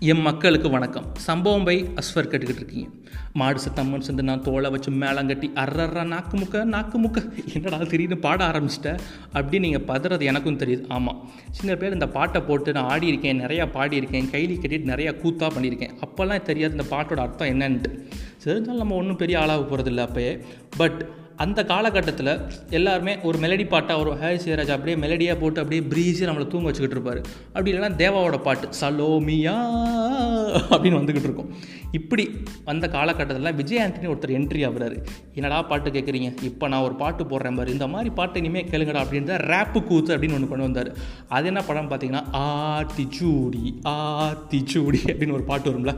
என் மக்களுக்கு வணக்கம். சம்பவம் பை அஸ்வர் கேட்டுக்கிட்டு இருக்கீங்க. மாடு சத்தம்மன் சேர்ந்து நான் தோலை வச்சு மேலங்கட்டி அர்றர்றா நாக்கு முக்க நாக்கு முக்க என்னடா திடீர்னு பாட ஆரம்பிச்சிட்டேன் அப்படின்னு நீங்கள் பதறது எனக்கும் தெரியுது. ஆமாம் சின்ன பேர் இந்த பாட்டை போட்டு நான் ஆடி இருக்கேன் நிறையா பாடியிருக்கேன் கைலி கட்டிட்டு நிறையா கூத்தாக பண்ணியிருக்கேன். அப்போல்லாம் தெரியாது இந்த பாட்டோட அர்த்தம் என்னன்ட்டு. தெரிஞ்சாலும் நம்ம ஒன்றும் பெரிய ஆளாக போகிறதில்ல அப்போயே. பட் அந்த காலகட்டத்தில் எல்லாருமே ஒரு மெலடி பாட்டாக ஒரு ஹே சேராஜ் அப்படியே மெலடியாக போட்டு அப்படியே ப்ரீஸியாக நம்மளை தூங்க வச்சுக்கிட்டு இருப்பார். அப்படி இல்லைன்னா தேவாவோட பாட்டு சலோமியா அப்படின்னு வந்துக்கிட்டு இருக்கும். இப்படி வந்த காலகட்டத்தில் விஜய் ஆண்டனி ஒருத்தர் என்ட்ரி ஆகுறாரு. என்னடா பாட்டு கேட்குறீங்க இப்போ நான் ஒரு பாட்டு போடுறேன் பாரு. இந்த மாதிரி பாட்டு இனிமேல் கேளுங்கடா அப்படின்ற ரேப்பு கூத்து அப்படின்னு ஒன்று கொண்டு வந்தார். அது என்ன படம் பார்த்தீங்கன்னா ஆத்திச்சூடி ஆத்திச்சூடி அப்படின்னு ஒரு பாட்டு வரும்ல.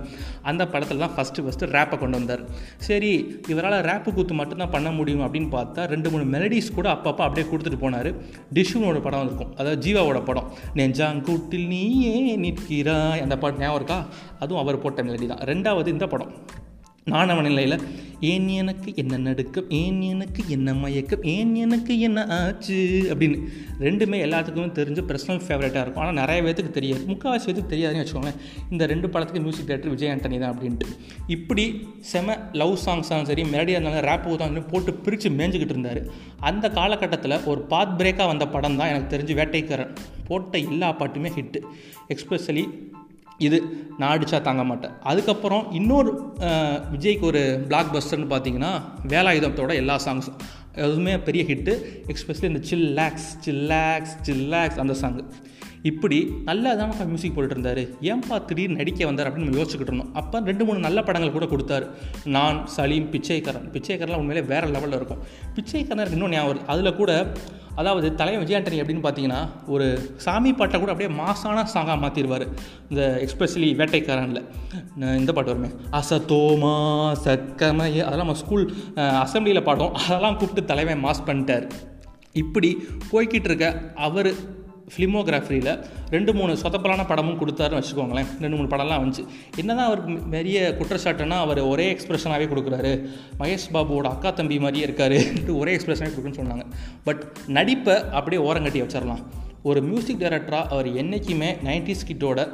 அந்த படத்தில் தான் ஃபஸ்ட்டு ஃபஸ்ட்டு ரேப்பை கொண்டு வந்தார். சரி இவரால் ரேப்பு கூத்து மட்டும்தான் பண்ண முடியும் அப்படின்னு பார்த்தா ரெண்டு மூணு மெலடிஸ் கூட அப்பப்போ அப்படியே கொடுத்துட்டு போனார். டிஷுனோட படம் இருக்கும். அதாவது ஜீவாவோட படம். நெஞ்சாங்கூட்டில் நீயே நிற்கிறாய். அந்த பாட்டு ஞாபகம் இருக்கா? அதுவும் அவர் போட்ட மெலடி தான். ரெண்டாவது இந்த படம். நாணவ நிலையில் ஏன் எனக்கு என்ன நடுக்கம்? ஏன் எனக்கு என்ன மயக்கம்? ஏன் எனக்கு என்ன ஆச்சு? அப்படின்னு. ரெண்டுமே எல்லாத்துக்குமே தெரிஞ்சு பர்சனல் ஃபேவரட்டாக இருக்கும். ஆனால் நிறைய பேத்துக்கு தெரியாது. முக்கால்வாசி பேத்துக்கு தெரியாதுன்னு வச்சுக்கோங்களேன். இந்த ரெண்டு படத்துக்கு மியூசிக் டேரக்டர் விஜய் ஆண்டனி தான் அப்படின்ட்டு. இப்படி செம லவ் சாங்ஸாலும் சரி மெலடியாக இருந்தாலும் ரேப்போ தான் போட்டு பிரித்து மேஞ்சிக்கிட்டு இருந்தார். அந்த காலகட்டத்தில் ஒரு பாத் பிரேக்காக வந்த படம் தான் எனக்கு தெரிஞ்சு வேட்டைக்காரன். போட்ட எல்லா பாட்டுமே ஹிட்டு எக்ஸ்பெஷலி இது நான் அடித்தா தாங்க மாட்டேன். அதுக்கப்புறம் இன்னொரு விஜய்க்கு ஒரு பிளாக் பஸ்டர்னு பார்த்தீங்கன்னா வேலாயுதத்தோட எல்லா சாங்ஸும் அதுவுமே பெரிய ஹிட்டு எக்ஸ்பெஷலி இந்த சில்லாக்ஸ் சில்லாக்ஸ் சில்லாக்ஸ் அந்த சாங்கு இப்படி நல்லா தான் மியூசிக் போட்டுட்டு இருந்தார் ஏன்பா திடீர்னு நடிக்க வந்தார் அப்படின்னு நம்ம யோசிச்சுக்கிட்டு இருந்தோம். அப்போ ரெண்டு மூணு நல்ல படங்கள் கூட கொடுத்தாரு. நான் சலீம் பிச்சைக்காரன். பிச்சைக்காரன்லாம் உண்மையிலே வேறு லெவலில் இருக்கும். பிச்சைக்காரன் இன்னும் ஞாபகம் அதில் கூட அதாவது தலைவன் விஜயாண்டனி அப்படின்னு பார்த்தீங்கன்னா ஒரு சாமி பாட்டை கூட அப்படியே மாசான சாங்காக மாற்றிடுவார் இந்த எக்ஸ்பெஷலி வேட்டைக்காரனில். இந்த பாட்டு வருமே. அசத்தோமா சக்கமய அதெல்லாம் நம்ம ஸ்கூல் அசம்பிளியில் பாட்டோம் அதெல்லாம் கூப்பிட்டு தலைவன் மாஸ் பண்ணிட்டார். இப்படி போய்கிட்டு இருக்க அவர் ஃபிலிமோகிராஃபியில் ரெண்டு மூணு சொதப்பலான படமும் கொடுத்தாருன்னு வச்சுக்கோங்களேன். ரெண்டு மூணு படம்லாம் வந்துச்சு. என்ன தான் அவருக்கு பெரிய குற்றச்சாட்டுன்னா அவர் ஒரே எக்ஸ்பிரஷனாகவே கொடுக்குறாரு. மகேஷ் பாபுவோட அக்கா தம்பி மாதிரியே இருக்காருன்ட்டு ஒரே எக்ஸ்பிரஷனாகவே கொடுக்குன்னு சொன்னாங்க. பட் நடிப்பை அப்படியே ஓரங்கட்டி வச்சிடலாம் ஒரு மியூசிக் டைரக்டராக அவர் என்றைக்குமே நைன்டிஸ் கிட்டோட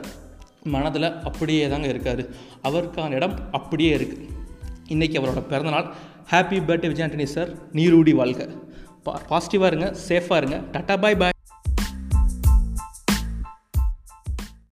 மனதில் அப்படியே தாங்க இருக்கார். அவருக்கான இடம் அப்படியே இருக்குது இன்றைக்கி அவரோட பிறந்தநாள் happy birthday Vijay Antony sir நீரூடி வாழ்க. பா பாசிட்டிவாக இருங்க சேஃபாக இருங்க. டாட்டா பாய் பாய்